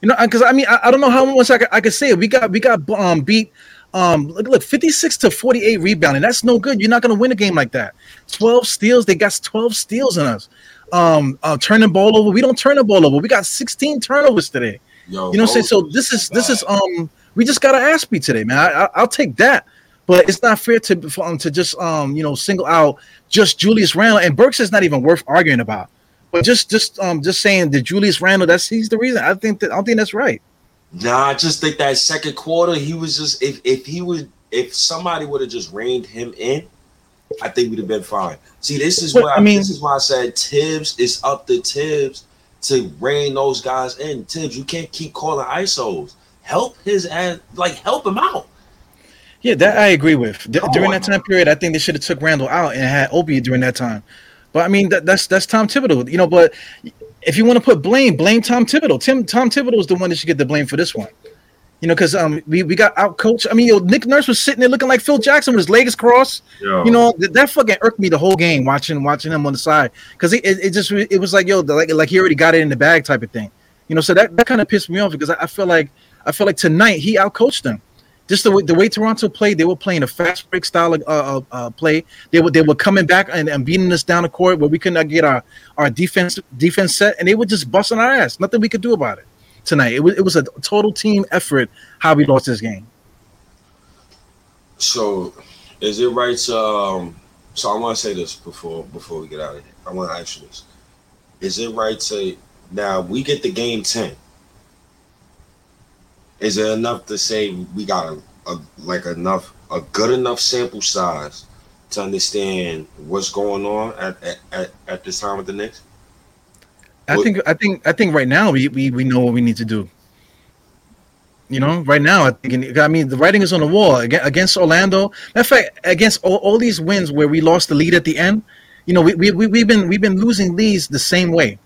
You know, because I mean I, I don't know how much I could, I could say it. We got we got um beat um look look 56 to 48 rebounding. That's no good. You're not gonna win a game like that. 12 steals, they got 12 steals in us. Um uh, turning ball over. We don't turn the ball over. We got 16 turnovers today. Yo, You know, what I'm saying so. This is this is um. We just got an ass beat today, man. I, I, I'll take that, but it's not fair to for, um, to just um you know single out just Julius Randle and Burks is not even worth arguing about. But just just um just saying that Julius Randle that's he's the reason. I think that I don't think that's right. Nah, I just think that second quarter, he was just if if he would if somebody would have just reined him in, I think we'd have been fine. See, this is why I mean- this is why I said Thibs is up to Thibs to rein those guys in. Thibs, you can't keep calling ISOs. Help his ass, like help him out. Yeah, that I agree with. D- during that time period, I think they should have took Randle out and had Obi during that time. But I mean, that, that's that's Tom Thibodeau, you know. But if you want to put blame, blame Tom Thibodeau. Tim Tom Thibodeau is the one that should get the blame for this one. You know, because um we, we got out coached. I mean, yo, Nick Nurse was sitting there looking like Phil Jackson with his legs crossed. You know, th- that fucking irked me the whole game watching watching him on the side because it, it, it just it was like yo like like he already got it in the bag type of thing. You know, so that, that kind of pissed me off because I, I feel like I feel like tonight he outcoached them. Just the way the way Toronto played, they were playing a fast break style of uh, uh, play. They were they were coming back and, and beating us down the court where we could not get our our defense defense set, and they were just busting our ass. Nothing we could do about it tonight. It was it was a total team effort how we lost this game. So, is it right to? Um, so I want to say this before before we get out of here. I want to ask you this: Is it right to now we get the game ten. Is it enough to say we got a, a like enough a good enough sample size to understand what's going on at at, at, this time with the Knicks? I think I think I think right now we, we we know what we need to do. You know, right now I think I mean the writing is on the wall against Orlando. Of fact, against all, all these wins where we lost the lead at the end, you know, we, we, we we've been we've been losing leads the same way.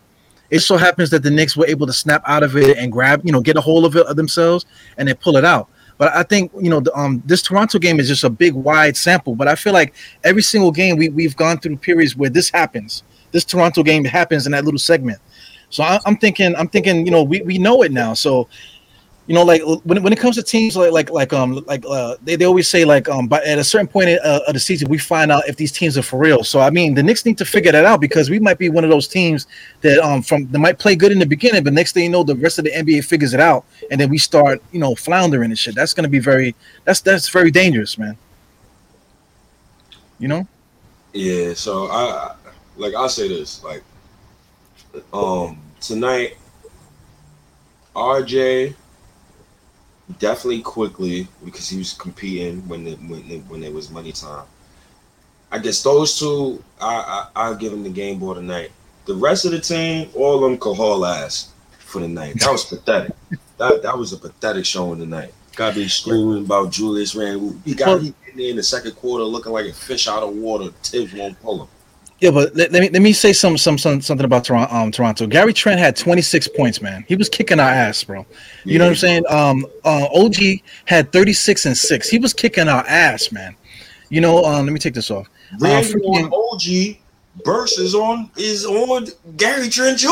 It so happens that the Knicks were able to snap out of it and grab, you know, get a hold of it themselves and then pull it out. But I think you know, the, um, this Toronto game is just a big wide sample. But I feel like every single game we we've gone through periods where this happens. This Toronto game happens in that little segment. So I, am thinking, I'm thinking, you know, we, we know it now. So, you know, like when, when it comes to teams like like like um like uh they, they always say like um but at a certain point of, uh, of the season we find out if these teams are for real. So I mean the Knicks need to figure that out because we might be one of those teams that um from they might play good in the beginning, but next thing you know the rest of the NBA figures it out and then we start you know floundering and shit. That's gonna be very that's that's very dangerous, man. You know. Yeah. So I like I'll say this like um, tonight, RJ definitely Quickley because he was competing when it, when it, when it was money time. I guess those two, I, I I'll give him the game board tonight. The rest of the team, all of them could haul ass for the night. That was pathetic. That that was a pathetic showing tonight. Got be screaming about Julius Randle. He got he in the second quarter looking like a fish out of water. Thibs won't pull him. Yeah, but let, let, me let me say some, some some something about Toronto. Um, Toronto. Gary Trent had 26 points, man. He was kicking our ass, bro. You yeah. know what I'm saying? Um, uh, OG had 36 and six. He was kicking our ass, man. You know, um, let me take this off. Uh, freaking, OG versus on is on Gary Trent Jr.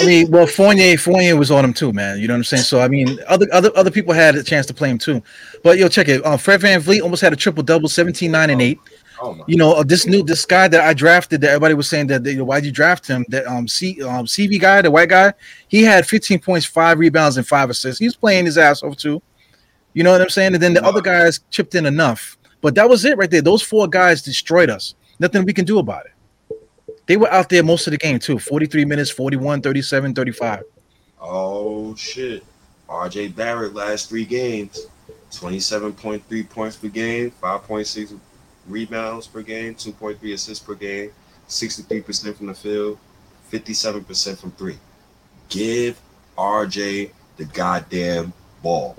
I mean, well, Fournier Fournier was on him too, man. You know what I'm saying? So I mean, other other other people had a chance to play him too. But yo, check it. Uh, Fred VanVleet almost had a triple double, 17, 9, and 8. Oh you know, uh, this new this guy that I drafted that everybody was saying that, that why'd you draft him? That um C um CV guy, the white guy, he had 15 points, five rebounds, and five assists. He's playing his ass off too. You know what I'm saying? And then the wow. other guys chipped in enough. But that was it right there. Those four guys destroyed us. Nothing we can do about it. They were out there most of the game too. 43 minutes, 41, 37, 35. Oh shit. RJ Barrett last three games. 27.3 points per game, 5.6 rebounds per game, 2.3 assists per game, 63% from the field, 57% from three. Give RJ the goddamn ball.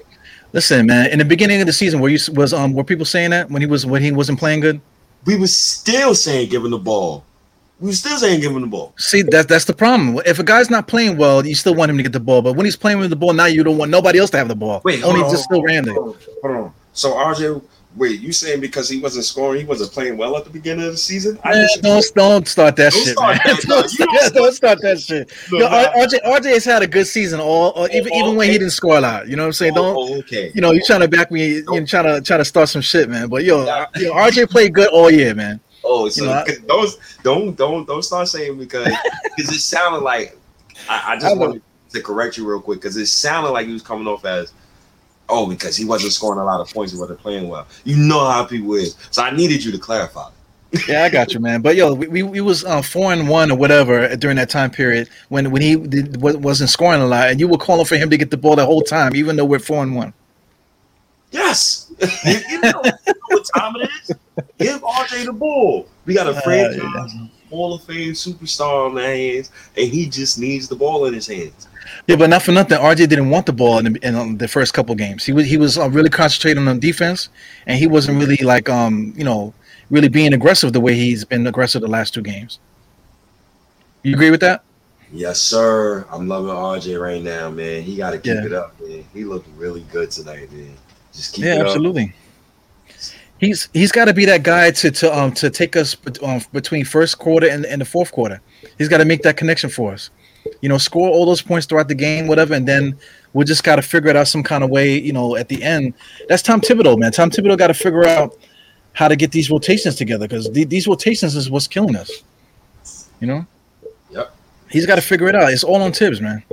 Listen, man. In the beginning of the season, were you was um were people saying that when he was when he wasn't playing good? We were still saying give him the ball. We still saying give him the ball. See, that's that's the problem. If a guy's not playing well, you still want him to get the ball. But when he's playing with the ball, now you don't want nobody else to have the ball. Wait, only just still Randy. Hold on, hold on. So RJ Wait, you saying because he wasn't scoring, he wasn't playing well at the beginning of the season? Man, don't, don't start that don't shit, start man. That, don't, start, don't, don't, start that shit. No, Yo, RJ, RJ has had a good season, all, all oh, even even when he didn't score a lot. You know what I'm saying? Oh, don't. Oh, okay. You know, you're trying to back me. You're trying to try to start some shit, man. But yo, yo RJ played good all year, man. Oh, so you know, those don't don't don't start saying because because it sounded like I, I just wanted to correct you real quick because it sounded like he was coming off as oh, because he wasn't scoring a lot of points, he wasn't playing well. You know how people is. So I needed you to clarify. yeah, I got you, man. But yo, we, we, we was uh, four and one or whatever during that time period when when he did, wasn't scoring a lot, and you were calling for him to get the ball the whole time, even though we're four and one. Yes, you, know, what time it is. Give RJ the ball. We got a franchise uh, yeah. Hall of Fame superstar on the hands, and he just needs the ball in his hands. Yeah, but not for nothing. RJ didn't want the ball in the, in the first couple games. He was he was uh, really concentrating on defense, and he wasn't really like um you know really being aggressive the way he's been aggressive the last two games. You agree with that? Yes, sir. I'm loving RJ right now, man. He got to keep yeah. it up, man. He looked really good tonight, man. Just keep yeah, it absolutely. He's he's got to be that guy to to um to take us um, between first quarter and, and the fourth quarter. He's got to make that connection for us you know, score all those points throughout the game, whatever, and then we just got to figure it out some kind of way, you know, at the end. That's Tom Thibodeau, man. Tom Thibodeau got to figure out how to get these rotations together because the, these rotations is what's killing us. You know. Yep. He's got to figure it out. It's all on Thibs, man.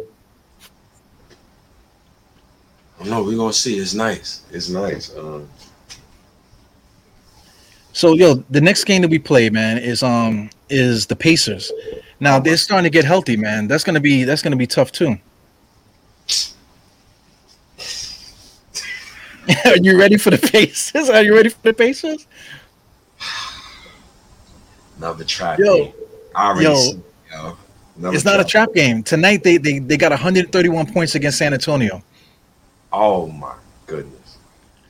No, we're gonna see. It's nice. It's nice. Um, so yo, the next game that we play, man, is um is the Pacers. Now they're starting to get healthy, man. That's gonna be that's gonna be tough too. Are you ready for the Pacers? Are you ready for the Pacers? Another trap. Yo, game. I already yo. yo. It's not a trap. trap game. Tonight they, they they got 131 points against San Antonio. Oh my goodness.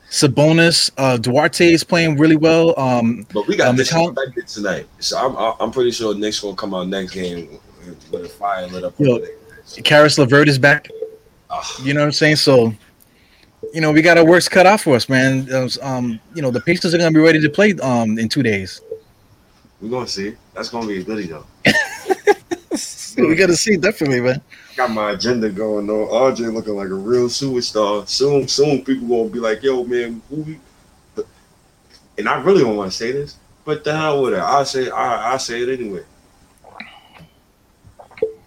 Sabonis, uh, Duarte is playing really well. Um, But we got Um, the this count- disrespected tonight. So I'm I'm pretty sure Knicks gonna come out next game with a fire lit up. Yo. Caris LeVert is back. Ah, You know what I'm saying? So, you know, we got our works cut out for us, man. Those, Um, you know, the Pacers are gonna be ready to play um in two days. we're gonna see. That's gonna be a goodie though. we gotta see definitely, man. Got my agenda going on. RJ looking like a real superstar. Soon, soon people gonna be like, "Yo, man, who we?" And I really don't want to say this, but the hell with it. I say, I I say it anyway.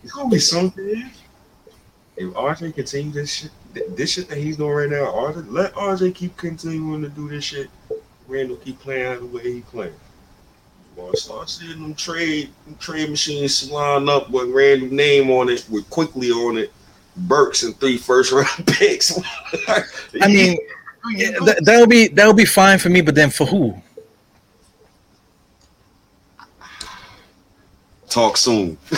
It's gonna be something. If RJ continue this shit, this shit that he's doing right now, RJ, let RJ keep continuing to do this shit. Randall keep playing the way he playing. Well, start seeing them trade them trade machines line up with random name on it, with Quickley on it, Burks and three first round picks. I mean, yeah, that, that'll be that'll be fine for me, but then for who? talk soon.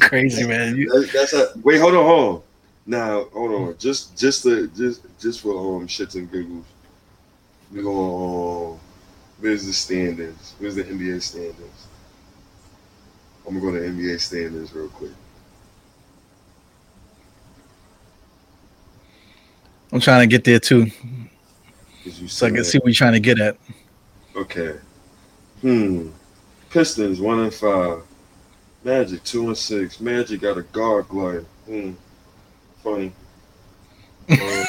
Crazy man. That- that's a, wait, hold on, hold on. Now, hold on. Just, just to, just, just for um shits and giggles. We go. Um, where's the standings? Where's the NBA standings? I'm gonna go to NBA standings real quick. I'm trying to get there too. you so I can see what you're trying to get at. Okay. Hmm. Pistons one and five. Magic two and six. Magic got a guard glide. Hmm. Funny. Uh,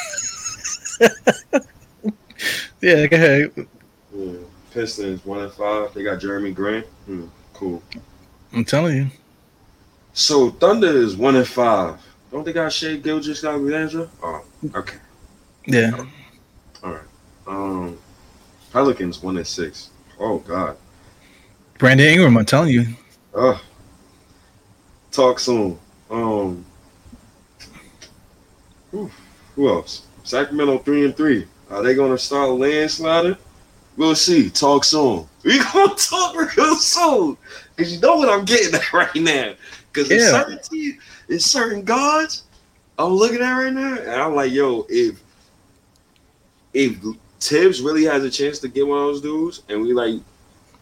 Yeah, go ahead. yeah. Pistons one and five. They got Jerami Grant. Hmm. Cool. I'm telling you. So Thunder is one and five. Don't they got Shai Gilgeous-Alexander? Oh, okay. Yeah. All right. Um, Pelicans one and six. Oh God. Brandon Ingram, I'm telling you. Uh, talk soon. Um, whew, who else? Sacramento three and three. Are they gonna start landsliding? We'll see. Talk soon. We gonna talk real soon. Cause you know what I'm getting at right now. Cause Yeah. it's certain it's certain guards I'm looking at right now, and I'm like, yo, if if Thibs really has a chance to get one of those dudes, and we like,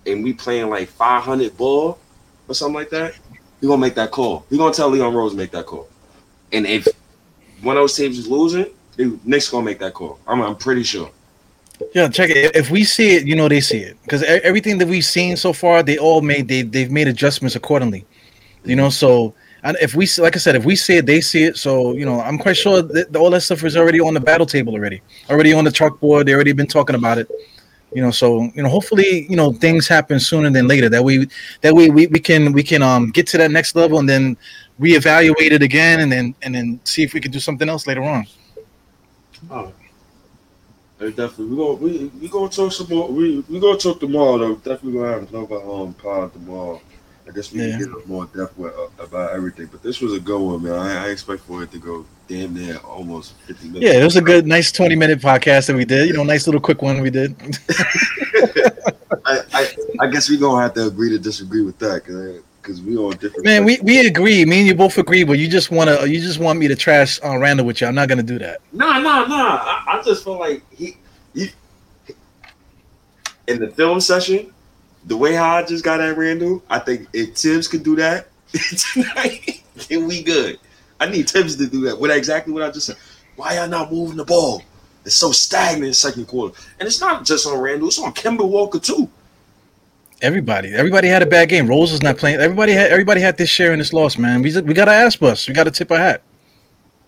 and we playing like 500 ball or something like that, we gonna make that call. We gonna tell Leon Rose to make that call. And if one of those teams is losing, they, Knicks gonna make that call. I'm, I'm pretty sure. Yeah, check it. If we see it, you know they see it because everything that we've seen so far, they all made they they've made adjustments accordingly. You know, so and if we like I said, if we see it, they see it. So you know, I'm quite sure that all that stuff is already on the battle table already, already on the chalkboard. They already been talking about it. You know, so you know, hopefully, you know, things happen sooner than later. That we that way we, we can we can um get to that next level and then reevaluate it again and then and then see if we can do something else later on. Oh. Definitely. We gonna we we gonna talk some more. We we gonna talk tomorrow though. Definitely gonna have another um pod tomorrow. I guess we Yeah. can get more depth with, uh, about everything. But this was a good one, man. I, I expect for it to go damn near almost fifty minutes. Yeah, it was a good, nice 20 minute podcast that we did. You know, nice little quick one we did. I, I I guess we gonna have to agree to disagree with that because we on different. Man, we, we agree. Me and you both agree, but you just wanna you just want me to trash uh, Randle with you. I'm not gonna do that. Nah, nah, nah. I, I just feel like he, he in the film session, the way how I just got at Randle, I think if Thibs could do that tonight, then we good. I need Thibs to do that. What exactly what I just said. Why y'all not moving the ball? It's so stagnant in second quarter. And it's not just on Randle, it's on Kemba Walker too. Everybody, everybody had a bad game. Rose is not playing. Everybody had everybody had this share in this loss, man. We we got to ass bust. We got to tip our hat.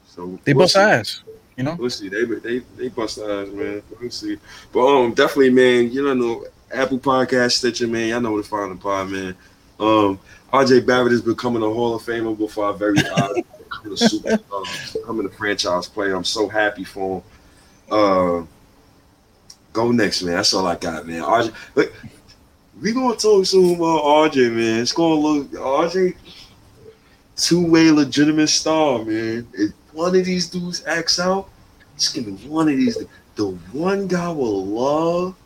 So They we'll bust see. ass. You know. We'll see. They they they bust ass, man. We'll see. But um, definitely, man. You know, Apple Podcast, Stitcher, man. Y'all know where to find the pod, man. Um, RJ Barrett is becoming a Hall of Famer before our very eyes. becoming a superstar, becoming a franchise player. I'm so happy for him. Uh, go next, man. That's all I got, man. RJ, look, we gonna talk soon about RJ, man. It's gonna look RJ two-way legitimate star, man. If one of these dudes acts out, it's gonna be one of these. The one guy will love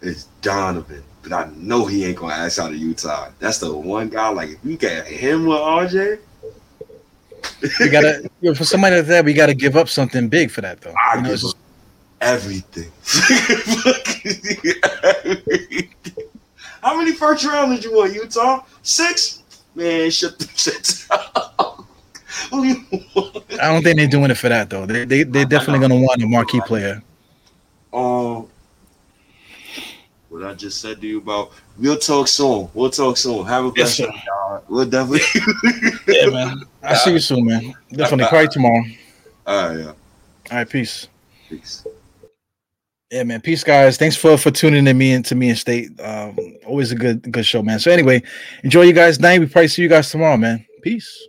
is Donovan, but I know he ain't gonna ask out of Utah. That's the one guy. Like if you get him with RJ, we gotta for somebody like that, we gotta give up something big for that though. I You know, give up everything. How many first round did you want, Utah? Six? Man, shut the shit down. Who you want? I don't think they're doing it for that though. They they they're definitely gonna want a marquee player. Um, what I just said to you about, we'll talk soon. We'll talk soon. Have a Yes, blessed one. We'll definitely. Yeah, man. I'll see you soon, man. Definitely cry tomorrow. All right, yeah. All right, peace. Peace. Yeah, man. Peace, guys. Thanks for for tuning in me and to me and state. Um, always a good good show, man. So anyway, enjoy you guys' night. We probably see you guys tomorrow, man. Peace.